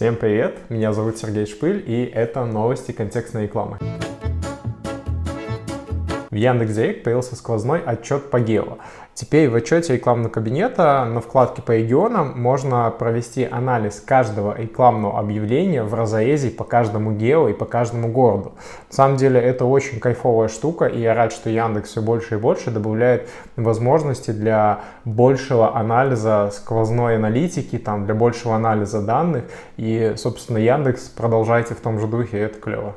Всем привет, меня зовут Сергей Шпыль и это новости контекстной рекламы. В Яндекс.Директ появился сквозной отчет по гео. Теперь в отчете рекламного кабинета на вкладке по регионам можно провести анализ каждого рекламного объявления в разрезе по каждому гео и по каждому городу. На самом деле это очень кайфовая штука, и я рад, что Яндекс все больше и больше добавляет возможности для большего анализа сквозной аналитики, там, для большего анализа данных. И, собственно, Яндекс продолжайте в том же духе, это клево.